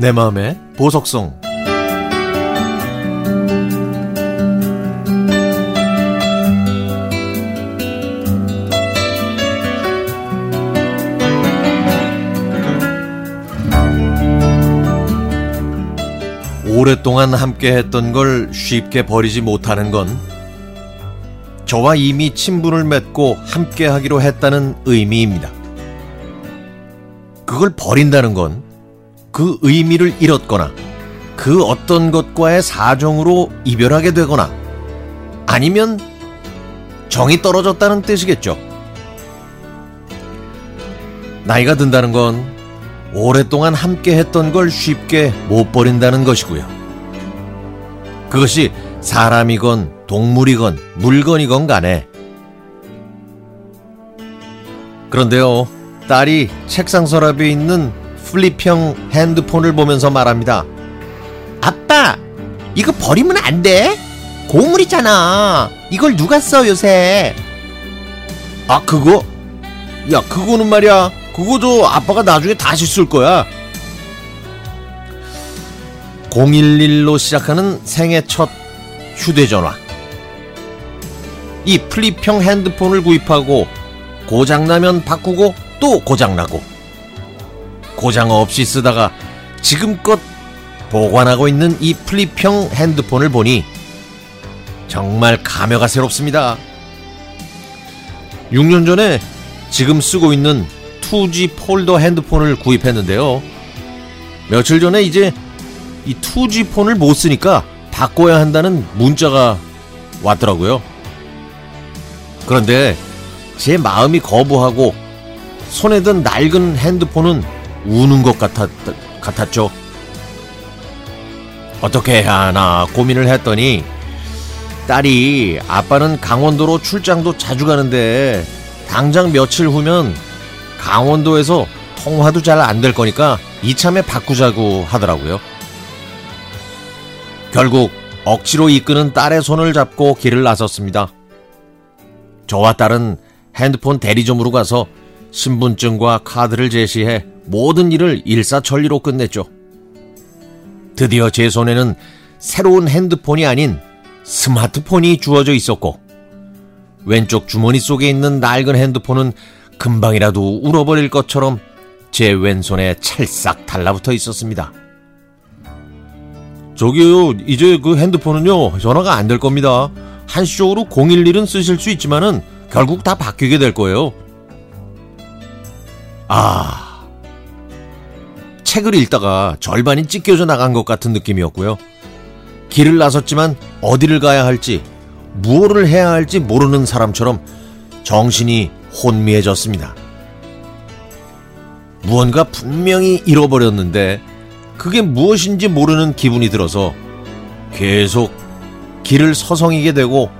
내 마음의 보석성 오랫동안 함께 했던 걸 쉽게 버리지 못하는 건 저와 이미 친분을 맺고 함께 하기로 했다는 의미입니다. 그걸 버린다는 건 그 의미를 잃었거나 그 어떤 것과의 사정으로 이별하게 되거나 아니면 정이 떨어졌다는 뜻이겠죠. 나이가 든다는 건 오랫동안 함께 했던 걸 쉽게 못 버린다는 것이고요. 그것이 사람이건 동물이건 물건이건 간에. 그런데요, 딸이 책상 서랍에 있는 플립형 핸드폰을 보면서 말합니다. 아빠, 이거 버리면 안 돼? 고물이잖아. 이걸 누가 써 요새? 아, 그거? 야, 그거는 말이야. 그거 저 아빠가 나중에 다시 쓸 거야. 011로 시작하는 생애 첫 휴대전화. 이 flip형 핸드폰을 구입하고 고장나면 바꾸고 또 고장나고 고장 없이 쓰다가 지금껏 보관하고 있는 이 flip형 핸드폰을 보니 정말 감회가 새롭습니다. 6년 전에 지금 쓰고 있는 2G 폴더 핸드폰을 구입했는데요. 며칠 전에 이제 이 2G 폰을 못 쓰니까 바꿔야 한다는 문자가 왔더라고요. 그런데 제 마음이 거부하고 손에 든 낡은 핸드폰은 우는 것 같았, 같았죠. 어떻게 해야 하나 고민을 했더니 딸이 아빠는 강원도로 출장도 자주 가는데 당장 며칠 후면 강원도에서 통화도 잘 안 될 거니까 이참에 바꾸자고 하더라고요. 결국 억지로 이끄는 딸의 손을 잡고 길을 나섰습니다. 저와 딸은 핸드폰 대리점으로 가서 신분증과 카드를 제시해 모든 일을 일사천리로 끝냈죠. 드디어 제 손에는 새로운 핸드폰이 아닌 스마트폰이 주어져 있었고, 왼쪽 주머니 속에 있는 낡은 핸드폰은 금방이라도 울어버릴 것처럼 제 왼손에 찰싹 달라붙어 있었습니다. 저기요, 이제 그 핸드폰은요, 전화가 안 될 겁니다. 한시적으로 011은 쓰실 수 있지만은 결국 다 바뀌게 될 거예요. 아, 책을 읽다가 절반이 찢겨져 나간 것 같은 느낌이었고요. 길을 나섰지만 어디를 가야 할지, 무엇을 해야 할지 모르는 사람처럼 정신이 혼미해졌습니다. 무언가 분명히 잃어버렸는데 그게 무엇인지 모르는 기분이 들어서 계속 길을 서성이게 되고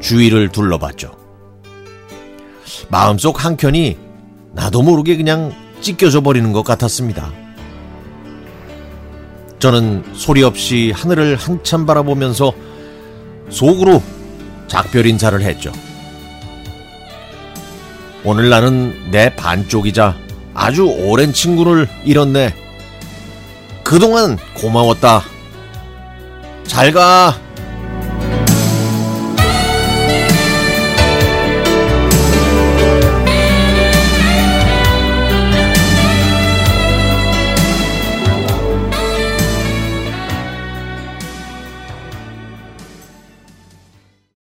주위를 둘러봤죠. 마음속 한켠이 나도 모르게 그냥 찢겨져 버리는 것 같았습니다. 저는 소리 없이 하늘을 한참 바라보면서 속으로 작별 인사를 했죠. 오늘 나는 내 반쪽이자 아주 오랜 친구를 잃었네. 그동안 고마웠다. 잘 가.